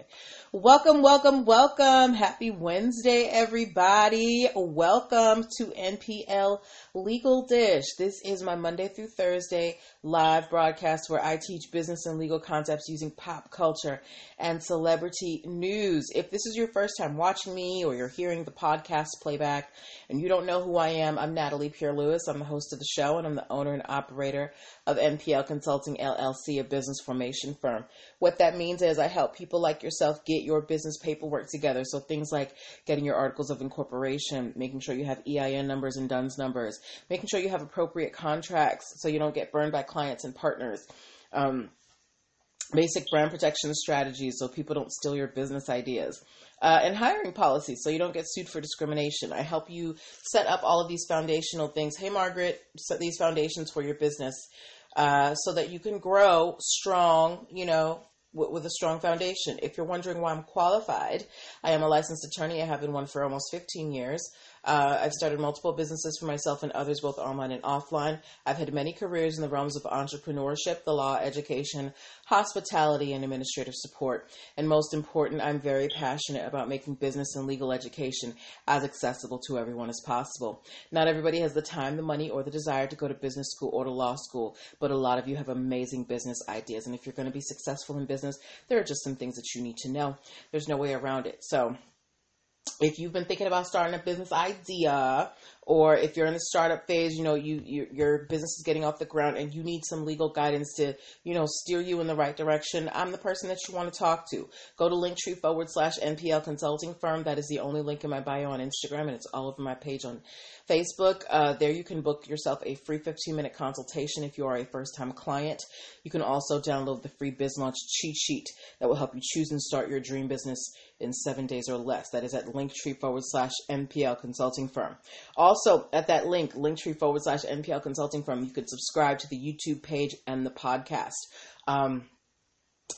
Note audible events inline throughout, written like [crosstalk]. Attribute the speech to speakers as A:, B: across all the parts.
A: Okay. Welcome, welcome, welcome. Happy Wednesday, everybody. Welcome to NPL Legal Dish. This is my Monday through Thursday live broadcast where I teach business and legal concepts using pop culture and celebrity news. If this is your first time watching me or you're hearing the podcast playback and you don't know who I am, I'm Natalie Pierre Lewis. I'm the host of the show and I'm the owner and operator of NPL Consulting LLC, a business formation firm. What that means is I help people like yourself get your business paperwork together. So things like getting your articles of incorporation, making sure you have EIN numbers and DUNS numbers, making sure you have appropriate contracts so you don't get burned by clients and partners. Um, basic brand protection strategies so people don't steal your business ideas. Uh, and hiring policies so you don't get sued for discrimination. I help you set up all of these foundational things. Hey, Margaret, set these foundations for your business uh, so that you can grow strong, you know, with, a strong foundation. If you're wondering why I'm qualified, I am a licensed attorney. I have been one for almost 15 years. Uh, I've started multiple businesses for myself and others, both online and offline. I've had many careers in the realms of entrepreneurship, the law, education, hospitality, and administrative support. And most important, I'm very passionate about making business and legal education as accessible to everyone as possible. Not everybody has the time, the money, or the desire to go to business school or to law school, but a lot of you have amazing business ideas. And if you're going to be successful in business, there are just some things that you need to know. There's no way around it. So, if you've been thinking about starting a business idea or if you're in the startup phase you know you, you, your business is getting off the ground and you need some legal guidance to you know steer you in the right direction i'm the person that you want to talk to go to linktree forward slash npl consulting firm that is the only link in my bio on instagram and it's all over my page on facebook uh, there you can book yourself a free 15 minute consultation if you are a first time client you can also download the free biz launch cheat sheet that will help you choose and start your dream business in seven days or less. That is at linktree forward slash NPL consulting firm. Also, at that link, linktree forward slash NPL consulting firm, you could subscribe to the YouTube page and the podcast. Um,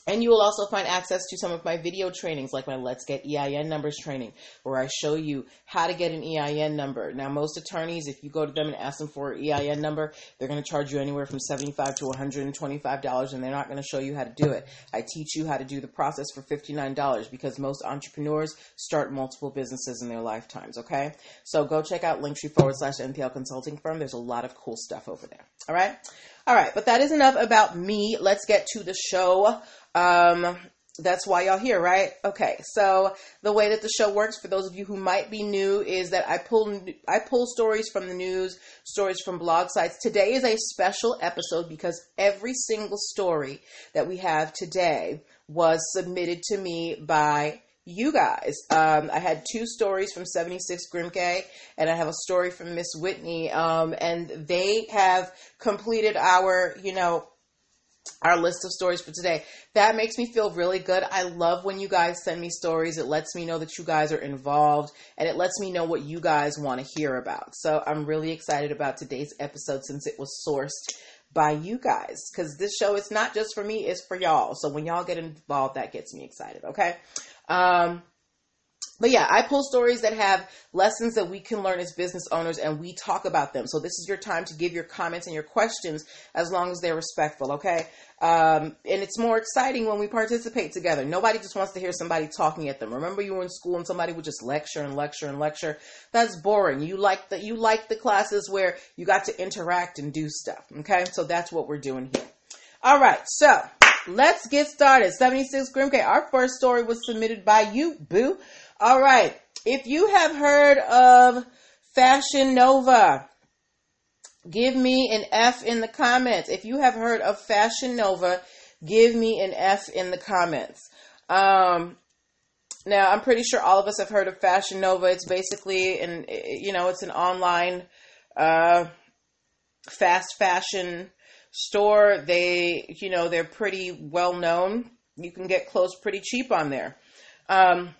A: and you will also find access to some of my video trainings, like my Let's Get EIN Numbers training, where I show you how to get an EIN number. Now, most attorneys, if you go to them and ask them for an EIN number, they're going to charge you anywhere from 75 to $125, and they're not going to show you how to do it. I teach you how to do the process for $59 because most entrepreneurs start multiple businesses in their lifetimes, okay? So go check out linktree forward slash NPL consulting firm. There's a lot of cool stuff over there, all right? All right, but that is enough about me. Let's get to the show. Um, that's why y'all here, right? Okay. So the way that the show works for those of you who might be new is that I pull I pull stories from the news, stories from blog sites. Today is a special episode because every single story that we have today was submitted to me by you guys. Um, I had two stories from 76 Grimke, and I have a story from Miss Whitney, um, and they have completed our, you know, our list of stories for today. That makes me feel really good. I love when you guys send me stories. It lets me know that you guys are involved and it lets me know what you guys want to hear about. So I'm really excited about today's episode since it was sourced by you guys because this show is not just for me, it's for y'all. So when y'all get involved, that gets me excited. Okay. Um, but yeah, I pull stories that have lessons that we can learn as business owners and we talk about them. So this is your time to give your comments and your questions as long as they're respectful, okay? Um, and it's more exciting when we participate together. Nobody just wants to hear somebody talking at them. Remember you were in school and somebody would just lecture and lecture and lecture. That's boring. You like the, you like the classes where you got to interact and do stuff, okay? So that's what we're doing here. All right. So let's get started. 76 Grimke. Our first story was submitted by you, boo. All right. If you have heard of Fashion Nova, give me an F in the comments. If you have heard of Fashion Nova, give me an F in the comments. Um, now, I'm pretty sure all of us have heard of Fashion Nova. It's basically an, you know, it's an online uh, fast fashion store. They, you know, they're pretty well known. You can get clothes pretty cheap on there. Um,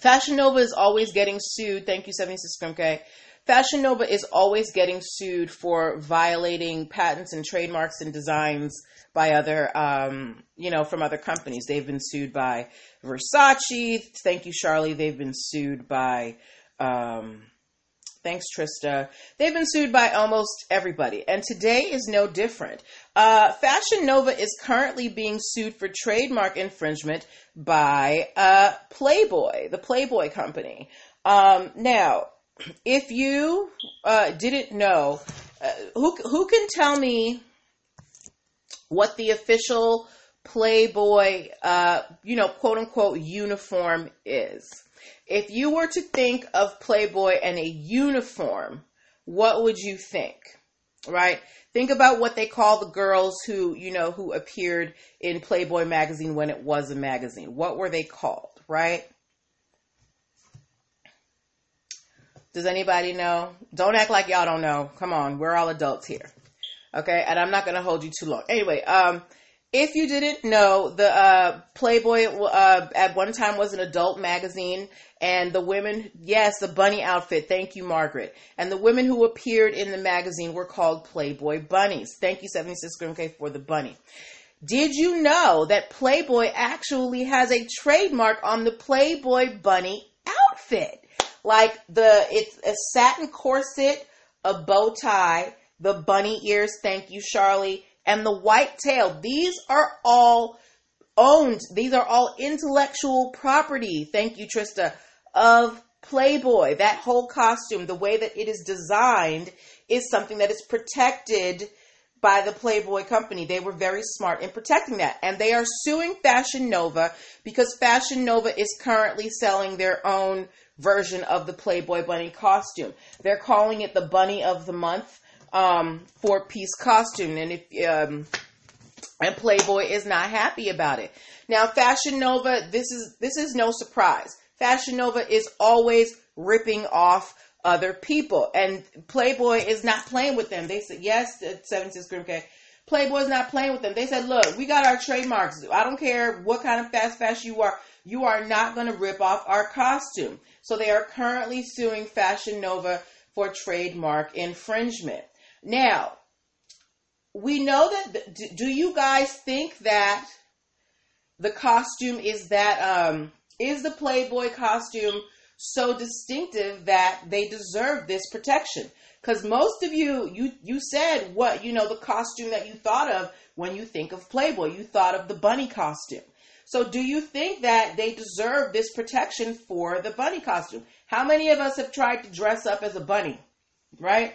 A: Fashion Nova is always getting sued. Thank you, 76 Grimke. Fashion Nova is always getting sued for violating patents and trademarks and designs by other, um, you know, from other companies. They've been sued by Versace. Thank you, Charlie. They've been sued by um, Thanks, Trista. They've been sued by almost everybody, and today is no different. Uh, Fashion Nova is currently being sued for trademark infringement by uh, Playboy, the Playboy company. Um, now, if you uh, didn't know, uh, who who can tell me what the official Playboy, uh, you know, quote unquote uniform is? If you were to think of Playboy and a uniform, what would you think? Right? Think about what they call the girls who, you know, who appeared in Playboy magazine when it was a magazine. What were they called, right? Does anybody know? Don't act like y'all don't know. Come on, we're all adults here. Okay, and I'm not going to hold you too long. Anyway, um, if you didn't know, the uh, Playboy uh, at one time was an adult magazine, and the women, yes, the bunny outfit. Thank you, Margaret. And the women who appeared in the magazine were called Playboy bunnies. Thank you, 76 Grim K, for the bunny. Did you know that Playboy actually has a trademark on the Playboy bunny outfit? Like the, it's a satin corset, a bow tie, the bunny ears. Thank you, Charlie and the white tail. These are all owned. These are all intellectual property. Thank you, Trista. Of Playboy. That whole costume, the way that it is designed, is something that is protected by the Playboy company. They were very smart in protecting that. And they are suing Fashion Nova because Fashion Nova is currently selling their own version of the Playboy bunny costume. They're calling it the Bunny of the Month um, four piece costume, and if um, and Playboy is not happy about it. Now, Fashion Nova, this is this is no surprise. Fashion Nova is always ripping off other people, and Playboy is not playing with them. They said yes, seven six Grim K. Playboy's not playing with them. They said, look, we got our trademarks. I don't care what kind of fast fashion you are. You are not going to rip off our costume. So they are currently suing Fashion Nova for trademark infringement. Now, we know that. Do you guys think that the costume is that um, is the Playboy costume so distinctive that they deserve this protection? Because most of you, you you said what you know the costume that you thought of when you think of Playboy. You thought of the bunny costume. So, do you think that they deserve this protection for the bunny costume? How many of us have tried to dress up as a bunny, right?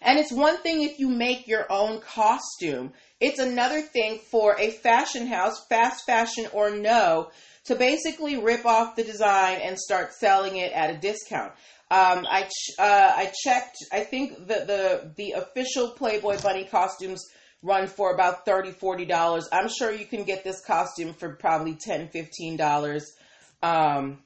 A: And it's one thing if you make your own costume. It's another thing for a fashion house, fast fashion or no, to basically rip off the design and start selling it at a discount. Um, I ch- uh, I checked. I think the the the official Playboy bunny costumes run for about 30 40 dollars. I'm sure you can get this costume for probably $10, 15 dollars. Um,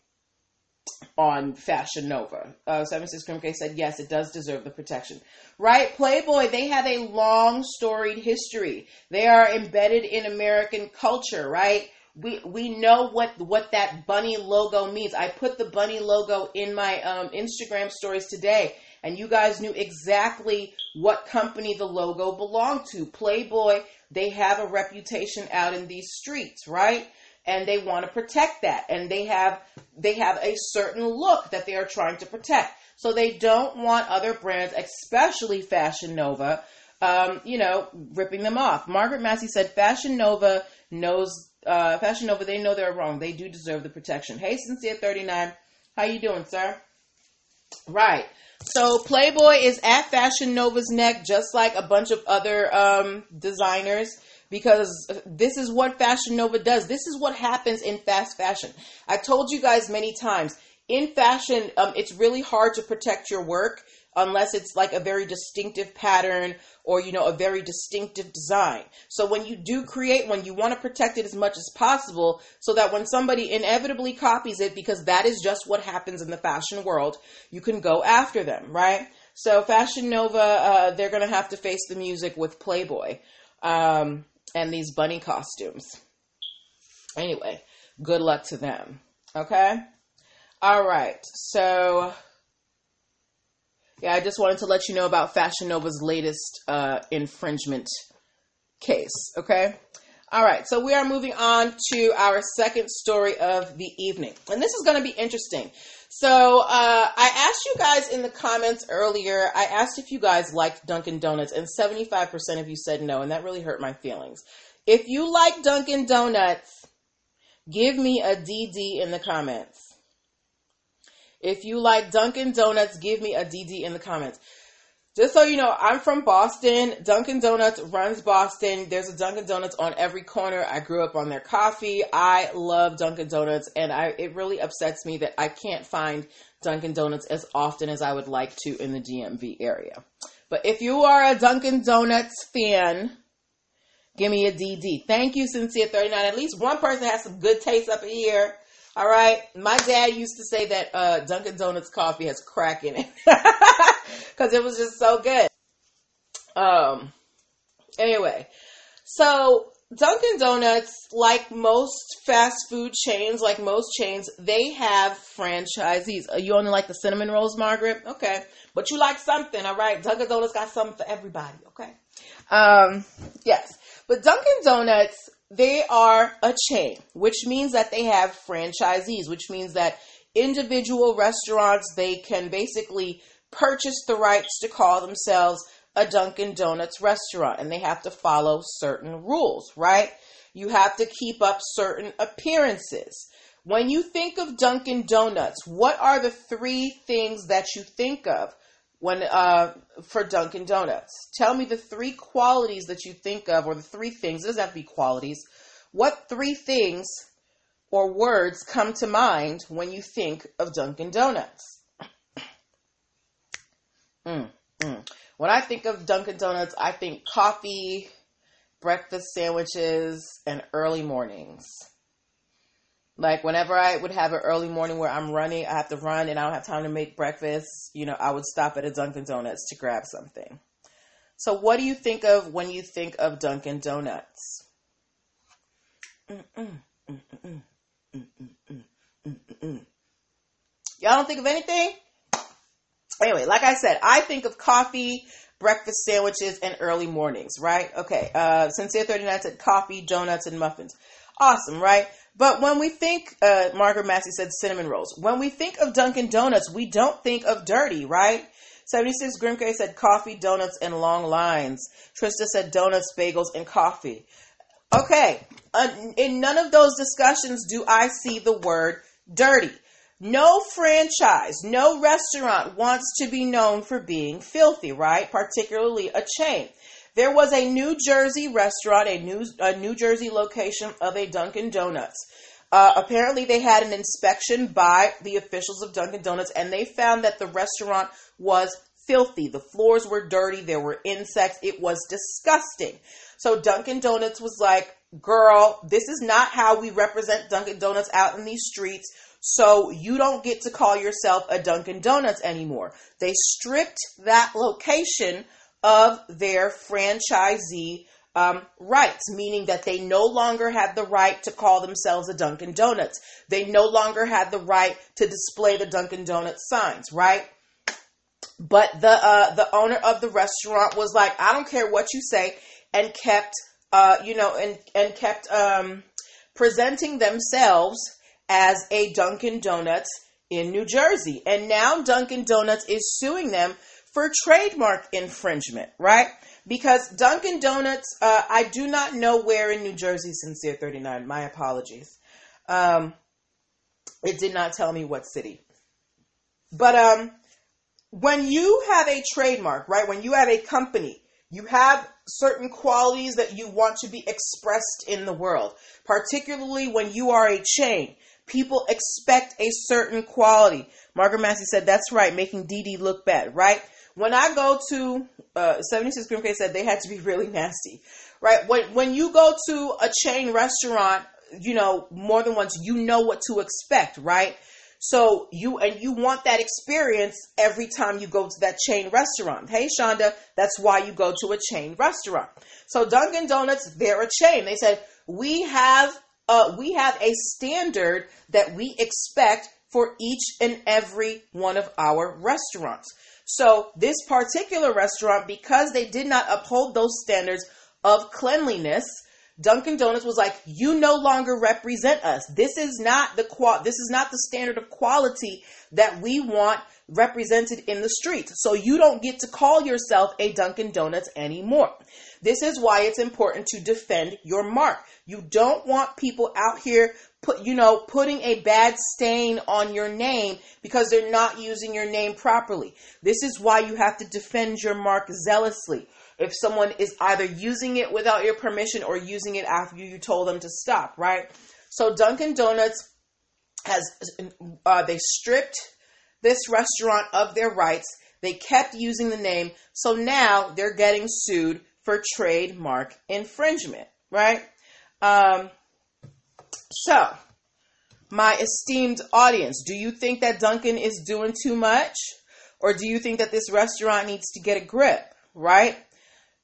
A: on Fashion Nova. Uh, 76 Grim K said, yes, it does deserve the protection. Right? Playboy, they have a long storied history. They are embedded in American culture, right? We we know what what that bunny logo means. I put the bunny logo in my um, Instagram stories today, and you guys knew exactly what company the logo belonged to. Playboy, they have a reputation out in these streets, right? And they want to protect that. And they have they have a certain look that they are trying to protect. So they don't want other brands especially fashion nova um, you know ripping them off. Margaret massey said fashion nova knows uh, fashion nova they know they're wrong. They do deserve the protection. Hey sincere 39 how you doing sir? Right. So playboy is at fashion nova's neck just like a bunch of other um, designers because this is what Fashion Nova does. This is what happens in fast fashion. I've told you guys many times in fashion, um, it's really hard to protect your work unless it's like a very distinctive pattern or you know a very distinctive design. So when you do create one, you want to protect it as much as possible so that when somebody inevitably copies it because that is just what happens in the fashion world, you can go after them, right? So Fashion Nova, uh, they're going to have to face the music with Playboy. Um, and these bunny costumes. Anyway, good luck to them. Okay? All right. So, yeah, I just wanted to let you know about Fashion Nova's latest uh, infringement case. Okay? All right. So, we are moving on to our second story of the evening. And this is going to be interesting. So uh, I asked you guys in the comments earlier. I asked if you guys liked Dunkin' Donuts, and seventy five percent of you said no, and that really hurt my feelings. If you like Dunkin' Donuts, give me a DD in the comments. If you like Dunkin' Donuts, give me a DD in the comments. Just so you know, I'm from Boston. Dunkin' Donuts runs Boston. There's a Dunkin' Donuts on every corner. I grew up on their coffee. I love Dunkin' Donuts, and I it really upsets me that I can't find Dunkin' Donuts as often as I would like to in the DMV area. But if you are a Dunkin' Donuts fan, give me a DD. Thank you, Sincere39. At least one person has some good taste up here. All right. My dad used to say that uh, Dunkin' Donuts coffee has crack in it [laughs] because it was just so good. Um. Anyway, so Dunkin' Donuts, like most fast food chains, like most chains, they have franchisees. Are you only like the cinnamon rolls, Margaret? Okay, but you like something, all right? Dunkin' Donuts got something for everybody. Okay. Um. Yes, but Dunkin' Donuts they are a chain, which means that they have franchisees, which means that individual restaurants they can basically purchase the rights to call themselves a Dunkin' Donuts restaurant and they have to follow certain rules, right? You have to keep up certain appearances. When you think of Dunkin' Donuts, what are the three things that you think of when uh, for Dunkin' Donuts? Tell me the three qualities that you think of, or the three things. It doesn't have to be qualities. What three things or words come to mind when you think of Dunkin' Donuts? [clears throat] mm, mm. When I think of Dunkin' Donuts, I think coffee, breakfast sandwiches, and early mornings. Like whenever I would have an early morning where I'm running, I have to run and I don't have time to make breakfast, you know, I would stop at a Dunkin' Donuts to grab something. So what do you think of when you think of Dunkin' Donuts? Y'all don't think of anything? Anyway, like I said, I think of coffee, breakfast sandwiches, and early mornings, right? Okay, uh, Sincere 39 said coffee, donuts, and muffins. Awesome, right? But when we think, uh, Margaret Massey said cinnamon rolls. When we think of Dunkin' Donuts, we don't think of dirty, right? 76 Grimke said coffee, donuts, and long lines. Trista said donuts, bagels, and coffee. Okay, uh, in none of those discussions do I see the word dirty. No franchise, no restaurant wants to be known for being filthy, right? Particularly a chain. There was a New Jersey restaurant, a New, a New Jersey location of a Dunkin' Donuts. Uh, apparently, they had an inspection by the officials of Dunkin' Donuts, and they found that the restaurant was filthy. The floors were dirty. There were insects. It was disgusting. So Dunkin' Donuts was like, girl, this is not how we represent Dunkin' Donuts out in these streets. So you don't get to call yourself a Dunkin' Donuts anymore. They stripped that location of their franchisee um, rights, meaning that they no longer had the right to call themselves a Dunkin' Donuts. They no longer had the right to display the Dunkin' Donuts signs, right? But the uh, the owner of the restaurant was like, I don't care what you say, and kept uh, you know, and and kept um, presenting themselves as a Dunkin' Donuts in New Jersey, and now Dunkin' Donuts is suing them for trademark infringement, right? Because Dunkin' Donuts, uh, I do not know where in New Jersey, Sincere 39, my apologies. Um, it did not tell me what city. But um, when you have a trademark, right, when you have a company, you have certain qualities that you want to be expressed in the world, particularly when you are a chain. People expect a certain quality. Margaret Massey said, That's right, making DD look bad, right? When I go to uh, 76 Grim K said they had to be really nasty, right? When when you go to a chain restaurant, you know more than once, you know what to expect, right? So you and you want that experience every time you go to that chain restaurant. Hey Shonda, that's why you go to a chain restaurant. So Dunkin' Donuts, they're a chain. They said we have uh, we have a standard that we expect for each and every one of our restaurants. So, this particular restaurant, because they did not uphold those standards of cleanliness, Dunkin' Donuts was like, "You no longer represent us. This is not the qual. This is not the standard of quality that we want represented in the streets. So you don't get to call yourself a Dunkin' Donuts anymore. This is why it's important to defend your mark. You don't want people out here put you know putting a bad stain on your name because they're not using your name properly. This is why you have to defend your mark zealously. If someone is either using it without your permission or using it after you told them to stop, right? So Dunkin' Donuts has uh, they stripped this restaurant of their rights. They kept using the name, so now they're getting sued for trademark infringement, right? Um, so, my esteemed audience, do you think that Duncan is doing too much? Or do you think that this restaurant needs to get a grip, right?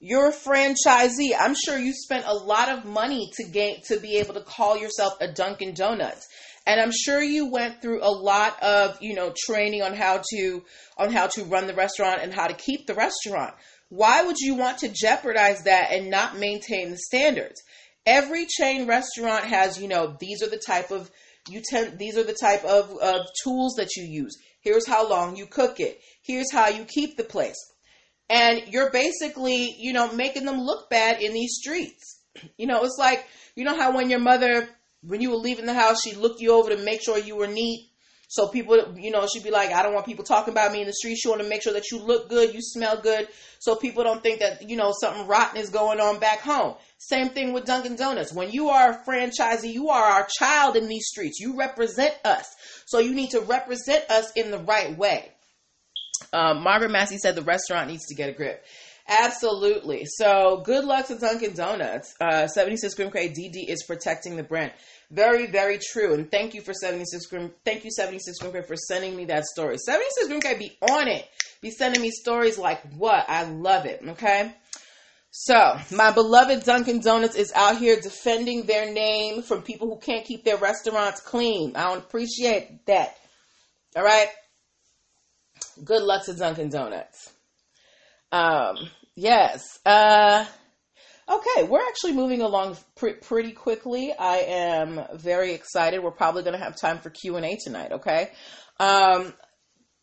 A: You're a franchisee. I'm sure you spent a lot of money to gain to be able to call yourself a Dunkin' Donuts and i'm sure you went through a lot of you know training on how to on how to run the restaurant and how to keep the restaurant why would you want to jeopardize that and not maintain the standards? Every chain restaurant has you know these are the type of you tend these are the type of, of tools that you use. Here's how long you cook it. Here's how you keep the place. And you're basically you know making them look bad in these streets. You know it's like you know how when your mother when you were leaving the house, she looked you over to make sure you were neat. So people, you know, she'd be like, I don't want people talking about me in the street. She want to make sure that you look good, you smell good, so people don't think that, you know, something rotten is going on back home. Same thing with Dunkin' Donuts. When you are a franchisee, you are our child in these streets. You represent us. So you need to represent us in the right way. Um, Margaret Massey said the restaurant needs to get a grip. Absolutely. So good luck to Dunkin' Donuts. Uh, 76 Grim K DD is protecting the brand. Very, very true. And thank you for 76 Grim. Thank you, 76 Grim for sending me that story. 76 Grim be on it. Be sending me stories like what? I love it. Okay. So, my beloved Dunkin' Donuts is out here defending their name from people who can't keep their restaurants clean. I don't appreciate that. All right. Good luck to Dunkin' Donuts. Um, Yes. Uh, okay, we're actually moving along pr- pretty quickly. I am very excited. We're probably going to have time for Q and A tonight. Okay. Um,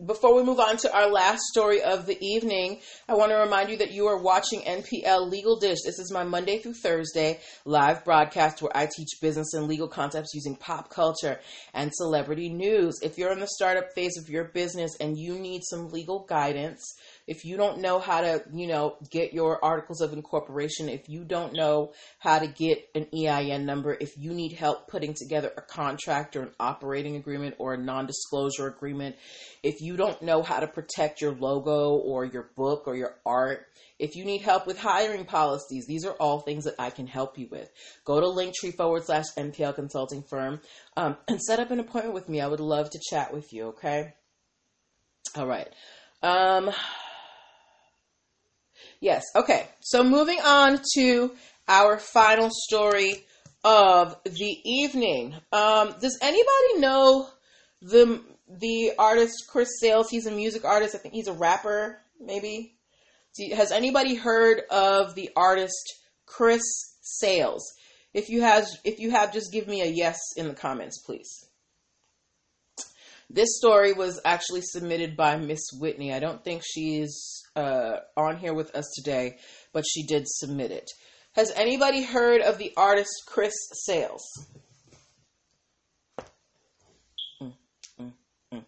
A: before we move on to our last story of the evening, I want to remind you that you are watching NPL Legal Dish. This is my Monday through Thursday live broadcast where I teach business and legal concepts using pop culture and celebrity news. If you're in the startup phase of your business and you need some legal guidance, if you don't know how to, you know, get your articles of incorporation, if you don't know how to get an EIN number, if you need help putting together a contract or an operating agreement or a non disclosure agreement, if you don't know how to protect your logo or your book or your art, if you need help with hiring policies, these are all things that I can help you with. Go to linktree forward slash NPL consulting firm um, [clears throat] and set up an appointment with me. I would love to chat with you, okay? All right. Um, Yes. Okay. So moving on to our final story of the evening. Um, does anybody know the the artist Chris Sails? He's a music artist. I think he's a rapper. Maybe. Has anybody heard of the artist Chris Sails? If you have, if you have, just give me a yes in the comments, please. This story was actually submitted by Miss Whitney. I don't think she's uh, on here with us today, but she did submit it. Has anybody heard of the artist Chris Sails? Mm, mm, mm.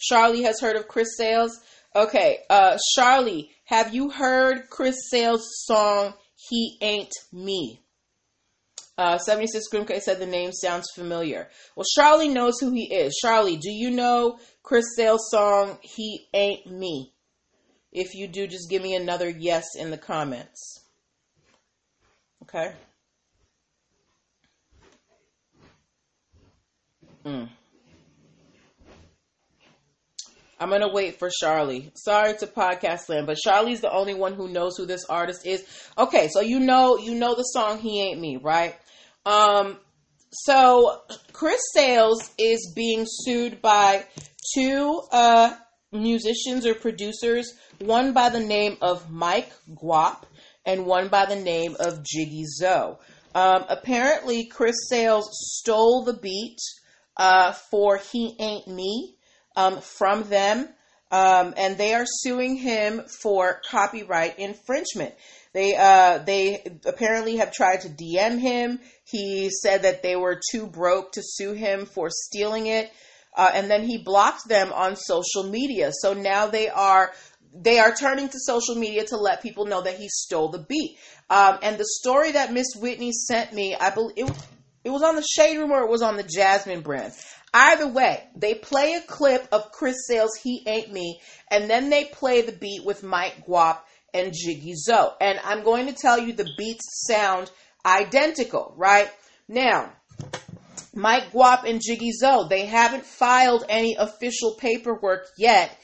A: Charlie has heard of Chris Sails. Okay, uh, Charlie, have you heard Chris Sails' song "He Ain't Me"? Uh, 76 Grimke said the name sounds familiar. Well, Charlie knows who he is. Charlie, do you know Chris Sail's song "He Ain't Me"? If you do, just give me another yes in the comments. Okay? Mm. I'm gonna wait for Charlie. Sorry to podcast land, but Charlie's the only one who knows who this artist is. Okay, so you know you know the song "He Ain't Me," right? Um, so Chris Sails is being sued by two uh, musicians or producers one by the name of Mike Guap and one by the name of Jiggy Zoe. Um, apparently, Chris Sails stole the beat uh, for "He Ain't Me" um, from them, um, and they are suing him for copyright infringement. They uh, they apparently have tried to DM him. He said that they were too broke to sue him for stealing it, uh, and then he blocked them on social media. So now they are they are turning to social media to let people know that he stole the beat. Um, and the story that Miss Whitney sent me, I believe it, it was on the Shade Room or it was on the Jasmine brand. Either way, they play a clip of Chris Sail's He Ain't Me, and then they play the beat with Mike Guap and Jiggy Zoe. And I'm going to tell you the beats sound identical, right? Now, Mike Guap and Jiggy Zoe, they haven't filed any official paperwork yet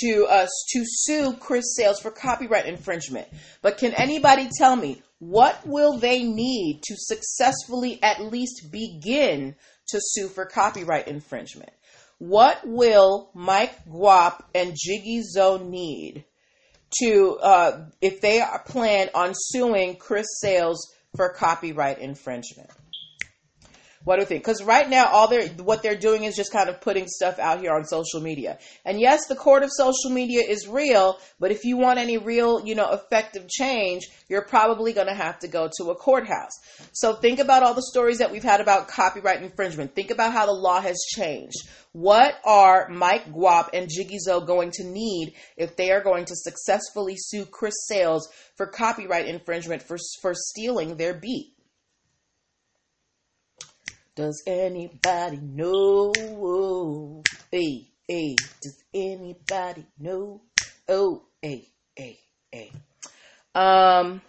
A: to us uh, to sue Chris Sails for copyright infringement. But can anybody tell me what will they need to successfully at least begin to sue for copyright infringement? What will Mike Guap and Jiggy Zoe need to uh, if they plan on suing Chris Sails for copyright infringement? What do you think? Because right now, all they're what they're doing is just kind of putting stuff out here on social media. And yes, the court of social media is real, but if you want any real, you know, effective change, you're probably going to have to go to a courthouse. So think about all the stories that we've had about copyright infringement. Think about how the law has changed. What are Mike Guap and Jiggy Zoe going to need if they are going to successfully sue Chris Sails for copyright infringement for for stealing their beat? Does anybody know? Hey, hey, does anybody know? Oh, hey, hey, hey. Um,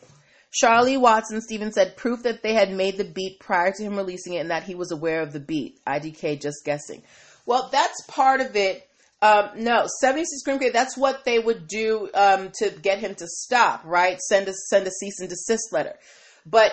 A: Charlie Watson Stephen said proof that they had made the beat prior to him releasing it and that he was aware of the beat. IDK just guessing. Well, that's part of it. Um, no, 76 Grim that's what they would do um, to get him to stop, right? Send a send a cease and desist letter. But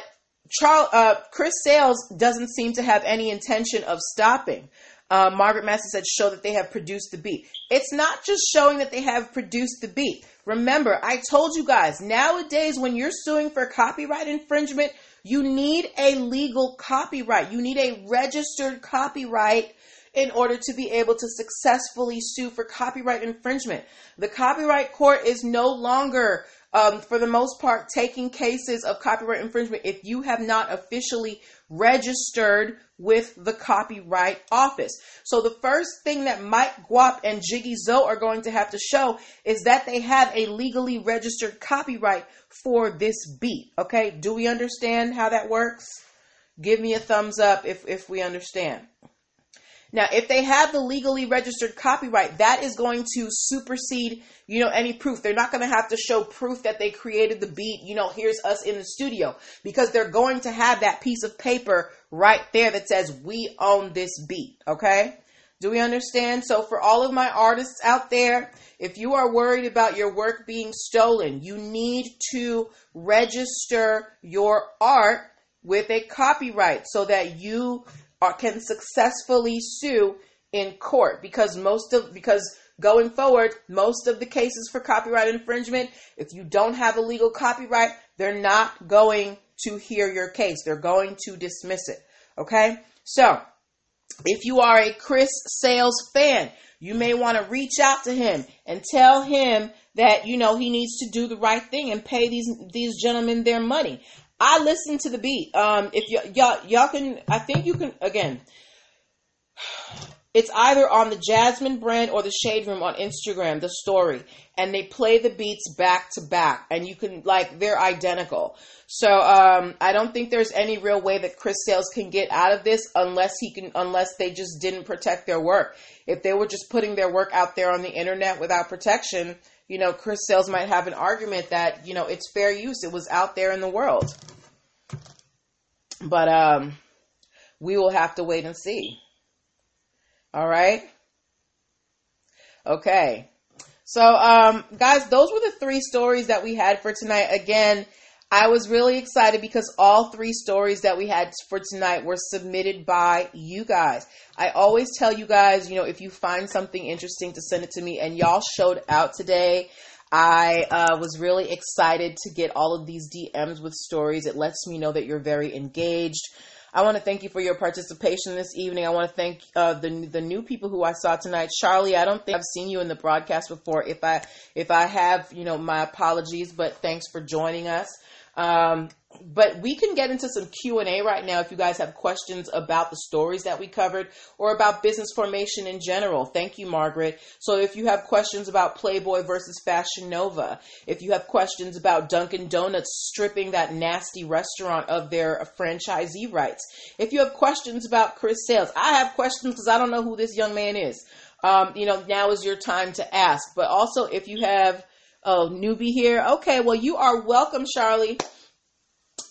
A: Charles, uh, Chris Sails doesn't seem to have any intention of stopping. Uh, Margaret Massey said, show that they have produced the beat. It's not just showing that they have produced the beat. Remember, I told you guys, nowadays when you're suing for copyright infringement, you need a legal copyright. You need a registered copyright in order to be able to successfully sue for copyright infringement. The copyright court is no longer um, for the most part, taking cases of copyright infringement if you have not officially registered with the Copyright Office. So the first thing that Mike Guap and Jiggy Zoe are going to have to show is that they have a legally registered copyright for this beat. Okay, do we understand how that works? Give me a thumbs up if, if we understand. Now, if they have the legally registered copyright, that is going to supersede, you know, any proof. They're not going to have to show proof that they created the beat, you know, here's us in the studio, because they're going to have that piece of paper right there that says, we own this beat, okay? Do we understand? So, for all of my artists out there, if you are worried about your work being stolen, you need to register your art with a copyright so that you can successfully sue in court because most of because going forward most of the cases for copyright infringement if you don't have a legal copyright they're not going to hear your case. They're going to dismiss it. Okay? So if you are a Chris sails fan you may want to reach out to him and tell him that you know he needs to do the right thing and pay these these gentlemen their money I listen to the beat. Um, if y- y'all y'all can, I think you can again. It's either on the Jasmine brand or the Shade Room on Instagram, the story, and they play the beats back to back, and you can like they're identical. So um, I don't think there's any real way that Chris Sails can get out of this unless he can, unless they just didn't protect their work. If they were just putting their work out there on the internet without protection, you know, Chris Sails might have an argument that, you know, it's fair use. It was out there in the world. But um we will have to wait and see. All right? Okay. So um guys, those were the three stories that we had for tonight. Again, I was really excited because all three stories that we had for tonight were submitted by you guys. I always tell you guys, you know, if you find something interesting to send it to me, and y'all showed out today. I uh, was really excited to get all of these DMs with stories. It lets me know that you're very engaged. I want to thank you for your participation this evening. I want to thank uh, the the new people who I saw tonight. Charlie, I don't think I've seen you in the broadcast before. If I if I have, you know, my apologies, but thanks for joining us. Um, but we can get into some q&a right now if you guys have questions about the stories that we covered or about business formation in general. Thank you margaret. So if you have questions about playboy versus fashion nova if you have questions about dunkin donuts stripping that nasty restaurant of their franchisee rights if you have questions about chris sails i have questions because i don't know who this young man is. Um, you know now is your time to ask. But also if you have oh newbie here. Okay well you are welcome charlie.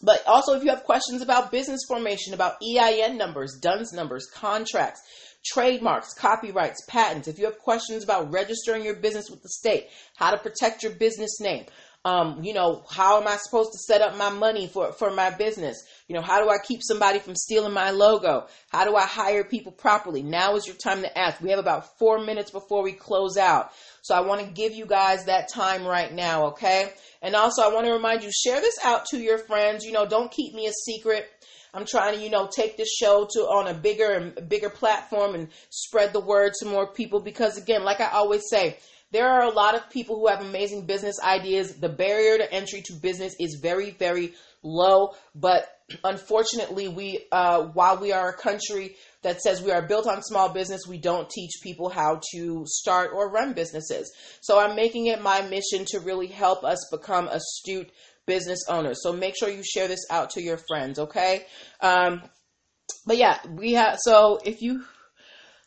A: But also, if you have questions about business formation, about EIN numbers, DUNS numbers, contracts, trademarks, copyrights, patents, if you have questions about registering your business with the state, how to protect your business name, um, you know, how am I supposed to set up my money for, for my business? You know, how do I keep somebody from stealing my logo? How do I hire people properly? Now is your time to ask. We have about four minutes before we close out. So I want to give you guys that time right now, okay? And also, I want to remind you share this out to your friends. You know, don't keep me a secret. I'm trying to, you know, take this show to on a bigger and bigger platform and spread the word to more people because again, like I always say, there are a lot of people who have amazing business ideas. The barrier to entry to business is very, very low, but unfortunately, we, uh, while we are a country that says we are built on small business, we don't teach people how to start or run businesses. So I'm making it my mission to really help us become astute business owners. So make sure you share this out to your friends, okay? Um, but yeah, we have, so if you,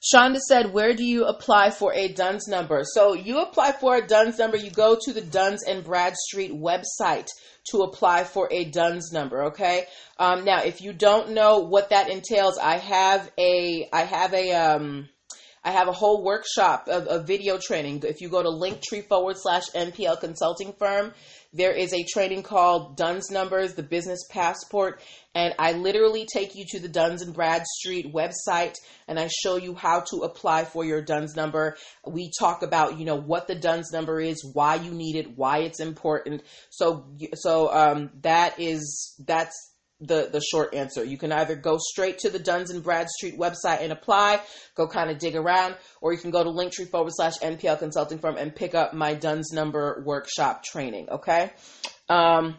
A: Shonda said, Where do you apply for a DUNS number? So you apply for a DUNS number, you go to the Duns and Bradstreet website to apply for a DUNS number. Okay. Um, now, if you don't know what that entails, I have a I have a um, I have a whole workshop of, of video training. If you go to linktree forward slash NPL consulting firm, there is a training called Duns Numbers, the Business Passport. And I literally take you to the Duns and Bradstreet website and I show you how to apply for your Duns number. We talk about, you know, what the Duns number is, why you need it, why it's important. So, so, um, that is, that's, the the short answer. You can either go straight to the Duns and Bradstreet website and apply, go kind of dig around, or you can go to linktree forward slash NPL consulting firm and pick up my Duns number workshop training. Okay. Um,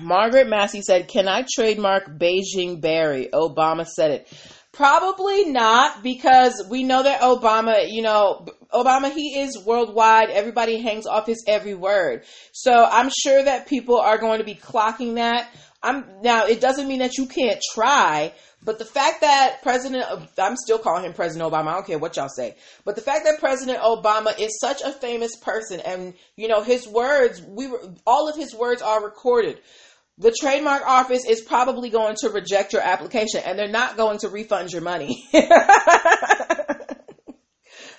A: Margaret Massey said, Can I trademark Beijing Berry? Obama said it. Probably not because we know that Obama, you know, Obama, he is worldwide. Everybody hangs off his every word. So I'm sure that people are going to be clocking that. I'm now, it doesn't mean that you can't try, but the fact that President, I'm still calling him President Obama. I don't care what y'all say. But the fact that President Obama is such a famous person and, you know, his words, we were, all of his words are recorded. The trademark office is probably going to reject your application and they're not going to refund your money. [laughs]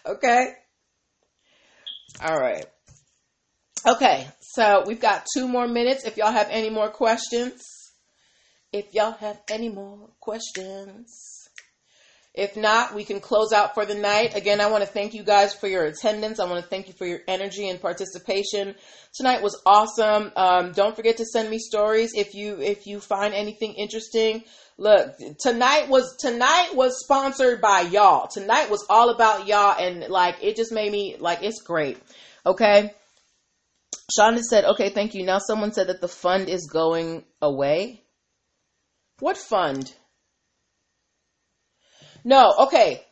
A: okay? All right. Okay, so we've got two more minutes. If y'all have any more questions, if y'all have any more questions. If not, we can close out for the night. Again, I want to thank you guys for your attendance. I want to thank you for your energy and participation. Tonight was awesome. Um, don't forget to send me stories if you if you find anything interesting. Look, tonight was tonight was sponsored by y'all. Tonight was all about y'all, and like it just made me like it's great. Okay. Shonda said, "Okay, thank you." Now someone said that the fund is going away. What fund? No, okay.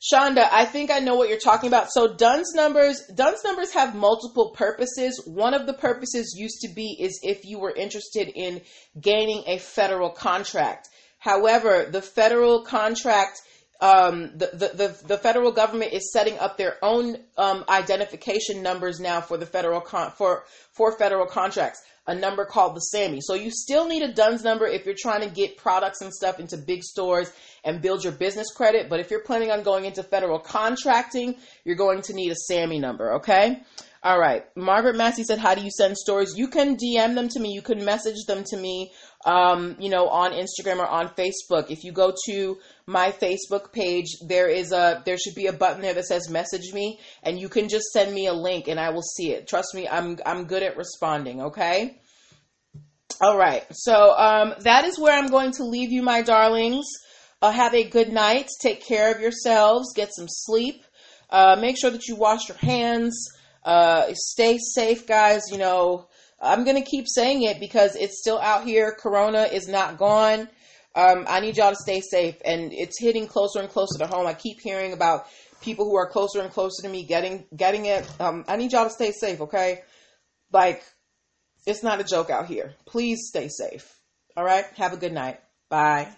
A: Shonda, I think I know what you're talking about. So DUNS numbers, DUNS numbers have multiple purposes. One of the purposes used to be is if you were interested in gaining a federal contract. However, the federal contract, um, the, the, the, the, federal government is setting up their own um, identification numbers now for the federal con- for for federal contracts a number called the SAMI. So you still need a DUNS number if you're trying to get products and stuff into big stores and build your business credit. But if you're planning on going into federal contracting, you're going to need a SAMI number, okay? All right. Margaret Massey said, How do you send stories? You can DM them to me. You can message them to me, um, you know, on Instagram or on Facebook. If you go to my Facebook page, there is a, there should be a button there that says message me and you can just send me a link and I will see it. Trust me, I'm, I'm good at responding. Okay. All right. So, um, that is where I'm going to leave you, my darlings. Uh, have a good night. Take care of yourselves. Get some sleep. Uh, make sure that you wash your hands. Uh, stay safe, guys. You know, I'm going to keep saying it because it's still out here. Corona is not gone. Um, I need y'all to stay safe. And it's hitting closer and closer to home. I keep hearing about people who are closer and closer to me getting getting it. Um, I need y'all to stay safe, okay? Like, it's not a joke out here. Please stay safe. All right? Have a good night. Bye.